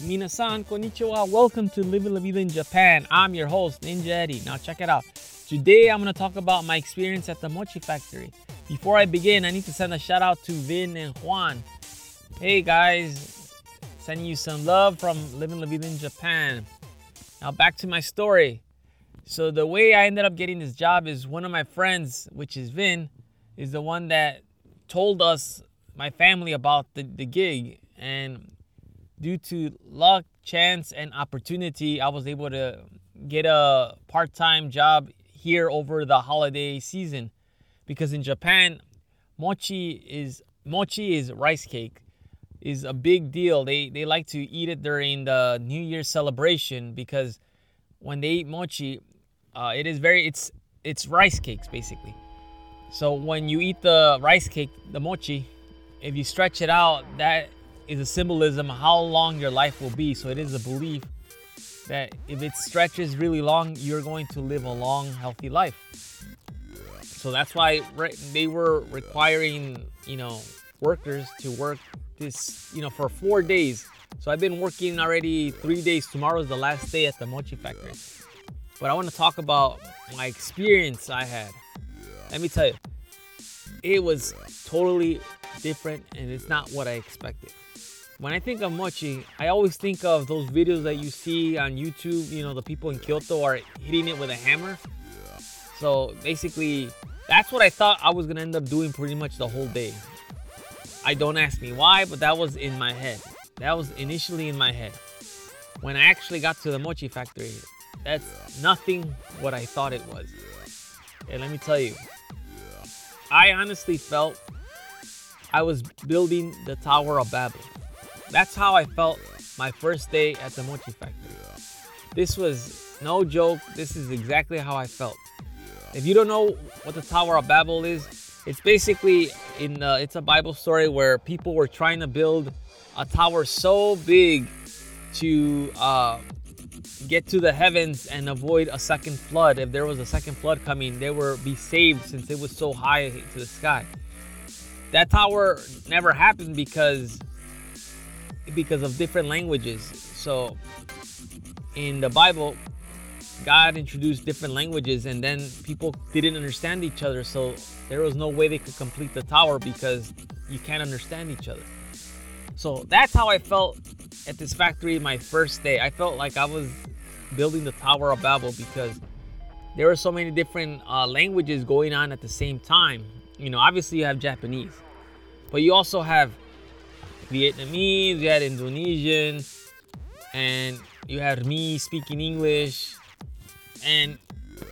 Minasan, konnichiwa. Welcome to Living La Vida in Japan. I'm your host, Ninja Eddie. Now, check it out. Today, I'm going to talk about my experience at the Mochi Factory. Before I begin, I need to send a shout out to Vin and Juan. Hey, guys. Sending you some love from Living La Vida in Japan. Now, back to my story. So, the way I ended up getting this job is one of my friends, which is Vin, is the one that told us, my family, about the, the gig. And due to luck, chance, and opportunity, I was able to get a part time job here over the holiday season. Because in Japan, mochi is mochi is rice cake is a big deal. They they like to eat it during the New Year celebration because when they eat mochi, uh, it is very it's it's rice cakes basically. So when you eat the rice cake, the mochi, if you stretch it out, that is a symbolism how long your life will be. So it is a belief that if it stretches really long, you're going to live a long, healthy life. So that's why they were requiring, you know, workers to work this, you know, for four days. So I've been working already three days. Tomorrow is the last day at the mochi factory. But I want to talk about my experience I had. Let me tell you, it was totally different and it's not what I expected. When I think of mochi, I always think of those videos that you see on YouTube. You know, the people in Kyoto are hitting it with a hammer. So basically, that's what I thought I was gonna end up doing pretty much the whole day. I don't ask me why, but that was in my head. That was initially in my head. When I actually got to the mochi factory, that's nothing what I thought it was. And let me tell you, I honestly felt I was building the Tower of Babel. That's how I felt my first day at the Mochi Factory. This was no joke. This is exactly how I felt. If you don't know what the Tower of Babel is, it's basically in uh, it's a Bible story where people were trying to build a tower so big to uh, get to the heavens and avoid a second flood. If there was a second flood coming, they were be saved since it was so high to the sky. That tower never happened because because of different languages. So in the Bible, God introduced different languages and then people didn't understand each other. So there was no way they could complete the tower because you can't understand each other. So that's how I felt at this factory my first day. I felt like I was building the Tower of Babel because there were so many different uh, languages going on at the same time. You know, obviously you have Japanese, but you also have Vietnamese, you had Indonesian, and you had me speaking English, and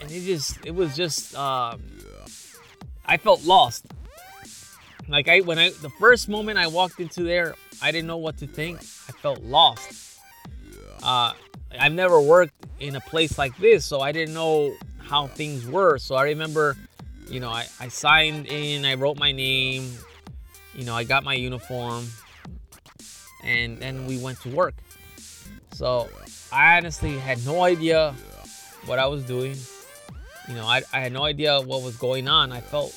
and it just it was just uh, I felt lost. Like I when I the first moment I walked into there, I didn't know what to think. I felt lost. Uh, I've never worked in a place like this, so I didn't know how things were. So I remember, you know, I, I signed in, I wrote my name, you know, I got my uniform, and then we went to work. So I honestly had no idea what I was doing. You know, I, I had no idea what was going on. I felt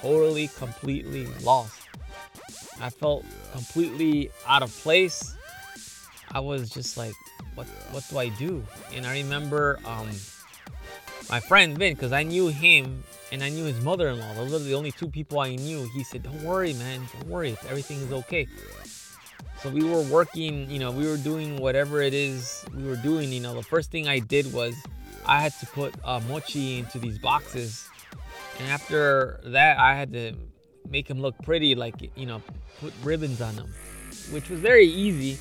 totally, completely lost. I felt completely out of place. I was just like, what what do I do? And I remember um, my friend Vin, because I knew him and I knew his mother-in-law. Those are the only two people I knew. He said, "Don't worry, man. Don't worry. Everything is okay." So we were working, you know, we were doing whatever it is we were doing. You know, the first thing I did was I had to put uh, mochi into these boxes, and after that, I had to make them look pretty, like you know, put ribbons on them, which was very easy.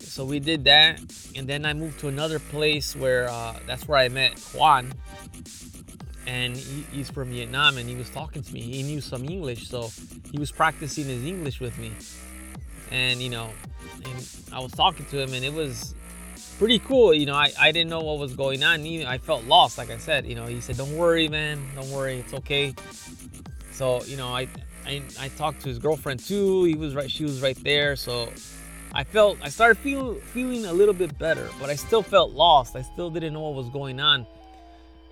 So we did that, and then I moved to another place where uh, that's where I met Juan, and he, he's from Vietnam, and he was talking to me. He knew some English, so he was practicing his English with me, and you know, and I was talking to him, and it was pretty cool. You know, I, I didn't know what was going on. I felt lost, like I said. You know, he said, "Don't worry, man. Don't worry. It's okay." So you know, I I, I talked to his girlfriend too. He was right. She was right there. So I felt I started feel, feeling a little bit better, but I still felt lost. I still didn't know what was going on.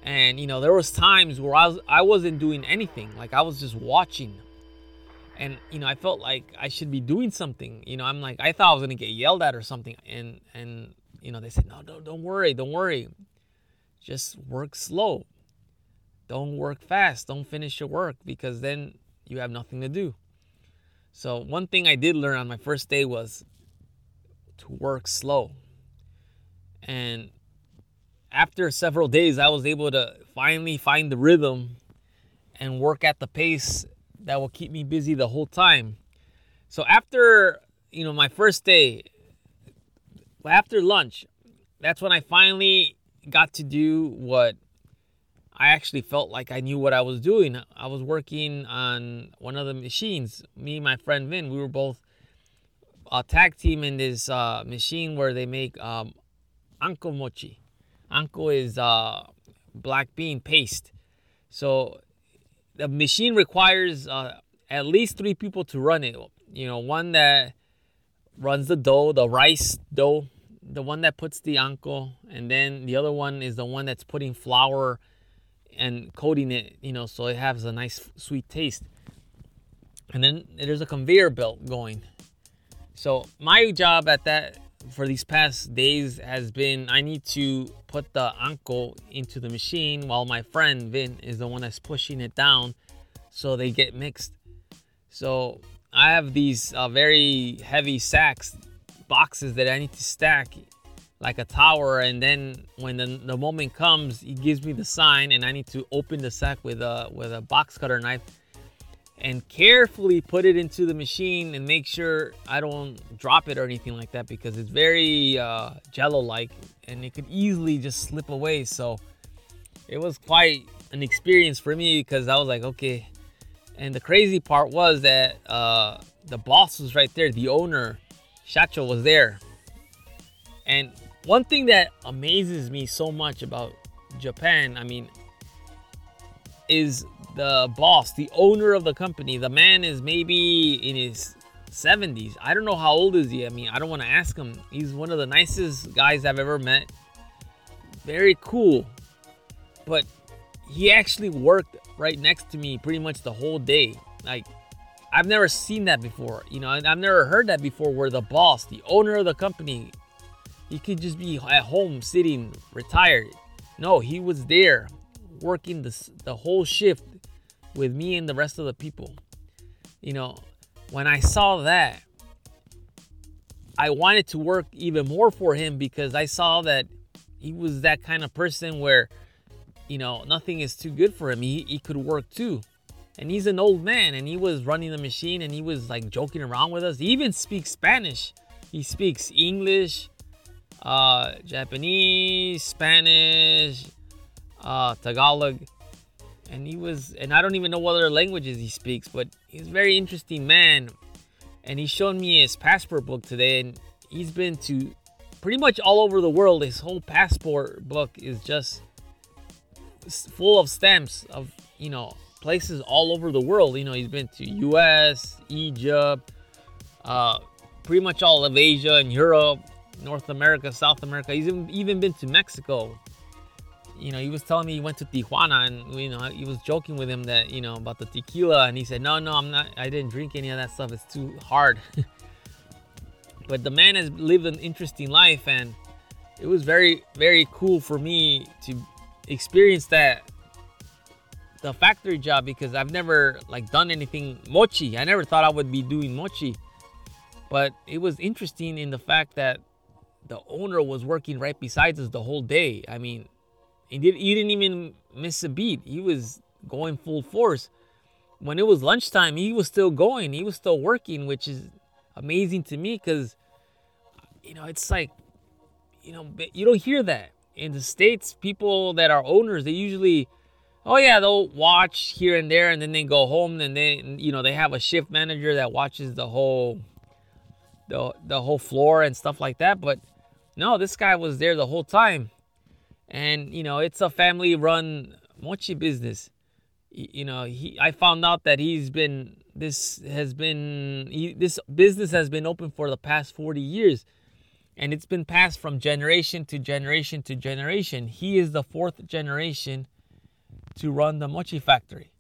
And you know, there was times where I was I wasn't doing anything. Like I was just watching. And you know i felt like i should be doing something you know i'm like i thought i was to get yelled at or something and and you know they said no don't, don't worry don't worry. Just work slow. Don't work fast. Don't finish your work because then you have nothing to do. So one thing i did learn on my first day was to work slow. And after several days i was able to finally find the rhythm and work at the pace that will keep me busy the whole time. So after, you know, my first day, after lunch, that's when I finally got to do what I actually felt like I knew what I was doing. I was working on one of the machines. Me and my friend Vin, we were both a tag team in this uh, machine where they make um, anko mochi. Anko is uh, black bean paste. So the machine requires uh, at least three people to run it. You know, one that runs the dough, the rice dough, the one that puts the anko, and then the other one is the one that's putting flour and coating it, you know, so it has a nice sweet taste. And then there's a conveyor belt going. So my job at that for these past days has been I need to put the anko into the machine while my friend Vin is the one that's pushing it down so they get mixed. So I have these uh, very heavy sacks, boxes that I need to stack like a tower and then when the, the moment comes he gives me the sign and I need to open the sack with a with a box cutter knife and carefully put it into the machine and make sure I don't drop it or anything like that because it's very uh, jello like and it could easily just slip away. So it was quite an experience for me because I was like, okay. And the crazy part was that uh, the boss was right there, the owner, Shacho, was there. And one thing that amazes me so much about Japan, I mean, is the boss, the owner of the company. The man is maybe in his 70s. I don't know how old is he. I mean, I don't want to ask him. He's one of the nicest guys I've ever met. Very cool. But he actually worked right next to me pretty much the whole day. Like I've never seen that before. You know, I've never heard that before where the boss, the owner of the company, he could just be at home sitting retired. No, he was there working the, the whole shift with me and the rest of the people. You know, when I saw that, I wanted to work even more for him because I saw that he was that kind of person where, you know, nothing is too good for him. He, he could work too. And he's an old man and he was running the machine and he was like joking around with us. He even speaks Spanish. He speaks English, uh, Japanese, Spanish, uh, Tagalog and he was and i don't even know what other languages he speaks but he's a very interesting man. And he showed me his passport book today and he's been to pretty much all over the world. His whole passport book is just full of stamps of you know places all over the world. You know he's been to us egypt uh, pretty much all of asia and europe north america south america. He's even been to mexico you know, he was telling me he went to Tijuana and, you know, he was joking with him that, you know, about the tequila. And he said, no, no, I'm not, I didn't drink any of that stuff. It's too hard. but the man has lived an interesting life. And it was very, very cool for me to experience that, the factory job, because I've never like done anything mochi. I never thought I would be doing mochi. But it was interesting in the fact that the owner was working right beside us the whole day. I mean, he, did, he didn't even miss a beat. He was going full force. When it was lunchtime, he was still going. He was still working, which is amazing to me because, you know, it's like, you know, you don't hear that. In the States, people that are owners, they usually, oh yeah, they'll watch here and there and then they go home and then, you know, they have a shift manager that watches the whole, the, the whole floor and stuff like that. But no, this guy was there the whole time and you know it's a family run mochi business. You know he i found out that he's been this has been he, this business has been open for the past 40 years. And it's been passed from generation to generation to generation. He is the fourth generation to run the mochi factory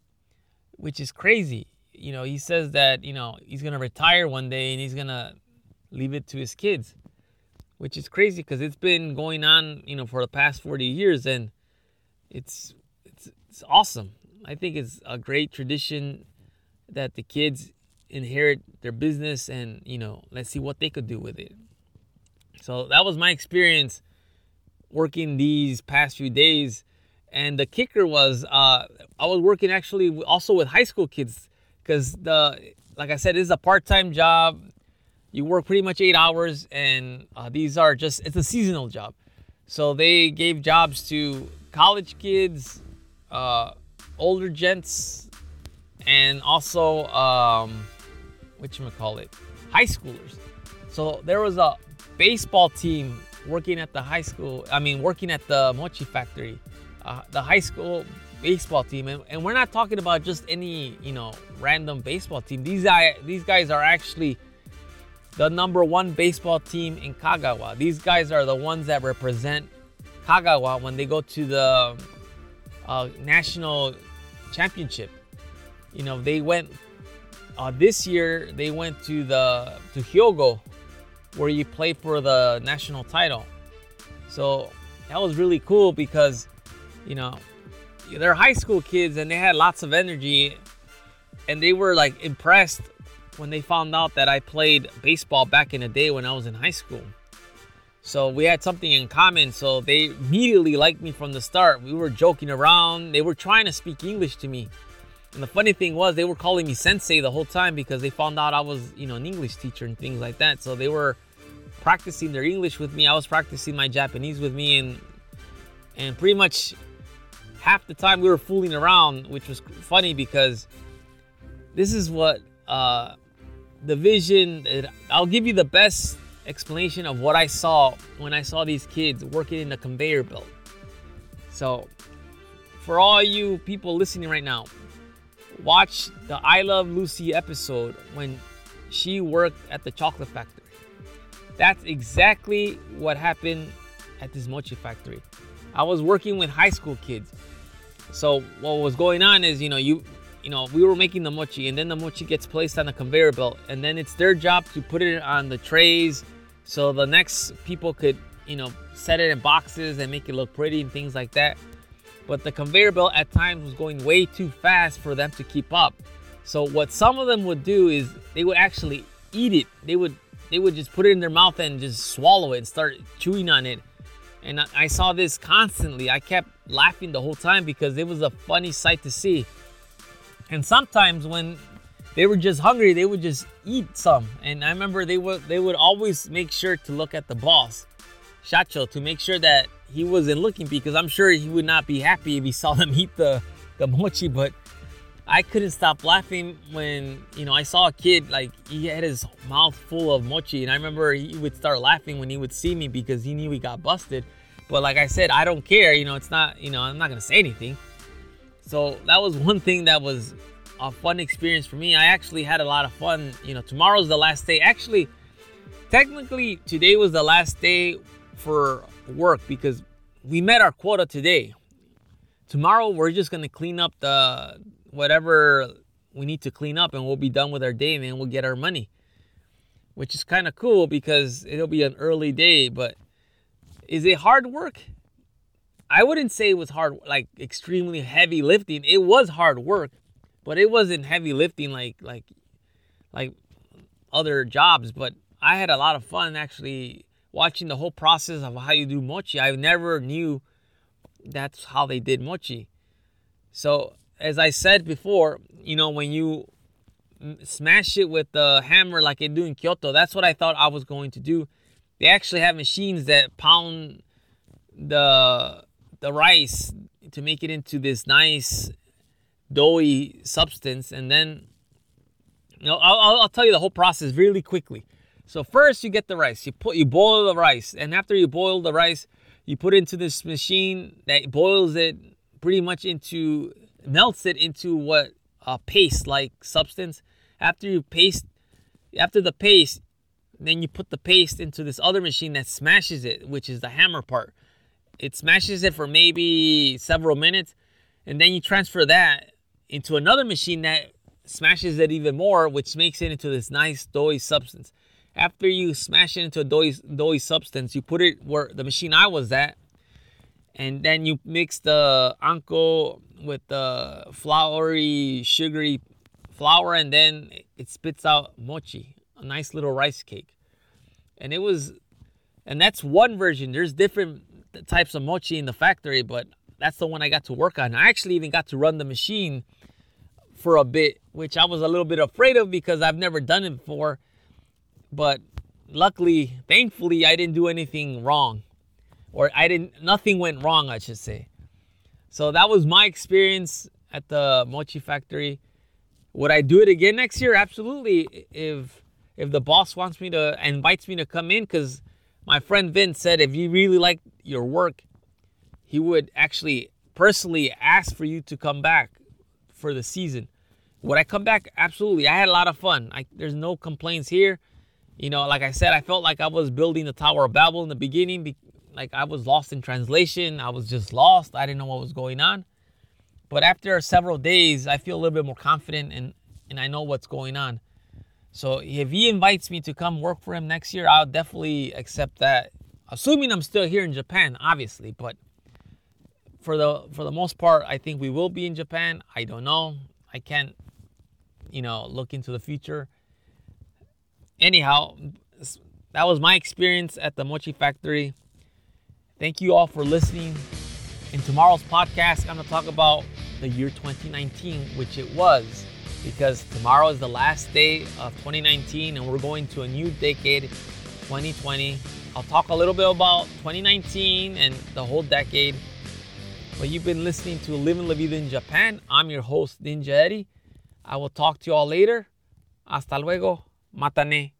which is crazy. You know, he says that, you know, he's going to retire one day and he's going to leave it to his kids, which is crazy because it's been going on, you know, for the past 40 years and it's, it's, it's awesome. I think it's a great tradition that the kids inherit their business and, you know, let's see what they could do with it. So that was my experience working these past few days. And the kicker was uh, I was working actually also with high school kids because the like I said, this is a part-time job. You work pretty much eight hours, and uh, these are just it's a seasonal job. So they gave jobs to college kids, uh, older gents, and also um, what you call it, high schoolers. So there was a baseball team working at the high school. I mean, working at the mochi factory, uh, the high school baseball team, and, and we're not talking about just any you know random baseball team. These these guys are actually the number one baseball team in Kagawa. These guys are the ones that represent Kagawa when they go to the uh, national championship. You know, they went uh, this year. They went to the to Hyogo, where you play for the national title. So that was really cool because, you know, they're high school kids and they had lots of energy, and they were like impressed when they found out that I played baseball back in the day when I was in high school. So we had something in common. So they immediately liked me from the start. We were joking around. They were trying to speak English to me. And the funny thing was, they were calling me sensei the whole time because they found out I was, you know, an English teacher and things like that. So they were practicing their English with me. I was practicing my Japanese with me, and and pretty much half the time we were fooling around, which was funny because this is what uh, the vision. I'll give you the best explanation of what I saw when I saw these kids working in the conveyor belt. So, for all you people listening right now, watch the I Love Lucy episode when she worked at the chocolate factory. That's exactly what happened at this mochi factory. I was working with high school kids. So what was going on is, you know, you you know, we were making the mochi and then the mochi gets placed on the conveyor belt and then it's their job to put it on the trays so the next people could, you know, set it in boxes and make it look pretty and things like that. But the conveyor belt at times was going way too fast for them to keep up. So what some of them would do is they would actually eat it. They would they would just put it in their mouth and just swallow it and start chewing on it. And I saw this constantly. I kept laughing the whole time because it was a funny sight to see. And sometimes when they were just hungry, they would just eat some. And I remember they would they would always make sure to look at the boss, Shacho, to make sure that he wasn't looking because I'm sure he would not be happy if he saw them eat the the mochi. But I couldn't stop laughing when, you know, I saw a kid like he had his mouth full of mochi and I remember he would start laughing when he would see me because he knew he got busted. But like I said, I don't care, you know, it's not, you know, I'm not to say anything. So that was one thing that was a fun experience for me. I actually had a lot of fun. You know, tomorrow's the last day. Actually, technically today was the last day for work because we met our quota today. Tomorrow we're just to clean up the whatever we need to clean up and we'll be done with our day and then we'll get our money. Which is kind of cool because it'll be an early day, but is it hard work? I wouldn't say it was hard like extremely heavy lifting. It was hard work, but it wasn't heavy lifting like like like other jobs, but I had a lot of fun actually watching the whole process of how you do mochi. I never knew that's how they did mochi. So as I said before, you know, when you smash it with the hammer like they do in Kyoto, that's what I thought I was going to do. They actually have machines that pound the the rice to make it into this nice doughy substance, and then you know, I'll, I'll tell you the whole process really quickly. So first, you get the rice. You put you boil the rice, and after you boil the rice, you put into this machine that boils it pretty much into melts it into what a paste like substance. After you paste, after the paste, then you put the paste into this other machine that smashes it, which is the hammer part. It smashes it for maybe several minutes, and then you transfer that into another machine that smashes it even more, which makes it into this nice doughy substance. After you smash it into a doughy, doughy substance, you put it where the machine I was at, and then you mix the anko with the floury, sugary flour, and then it spits out mochi, a nice little rice cake. And it was, and that's one version. There's different types of mochi in the factory, but that's the one I got to work on. I actually even got to run the machine for a bit, which I was a little bit afraid of because I've never done it before. But luckily, thankfully, I didn't do anything wrong. Or I didn't, nothing went wrong, I should say. So that was my experience at the Mochi Factory. Would I do it again next year? Absolutely. If if the boss wants me to invites me to come in, because my friend Vince said if you really like your work, he would actually personally ask for you to come back for the season. Would I come back? Absolutely. I had a lot of fun. I, there's no complaints here. You know, like I said, I felt like I was building the Tower of Babel in the beginning. Like I was lost in translation. I was just lost. I didn't know what was going on. But after several days, I feel a little bit more confident and, and I know what's going on. So if he invites me to come work for him next year, I'll definitely accept that. Assuming I'm still here in Japan, obviously. But for the for the most part, I think we will be in Japan. I don't know. I can't you know, look into the future. Anyhow, that was my experience at the Mochi Factory. Thank you all for listening. In tomorrow's podcast, I'm going to talk about the year 2019, which it was, because tomorrow is the last day of 2019 and we're going to a new decade, 2020. I'll talk a little bit about 2019 and the whole decade. But you've been listening to Living La Vida in Japan. I'm your host, Ninja Eddie. I will talk to you all later. Hasta luego. Matane.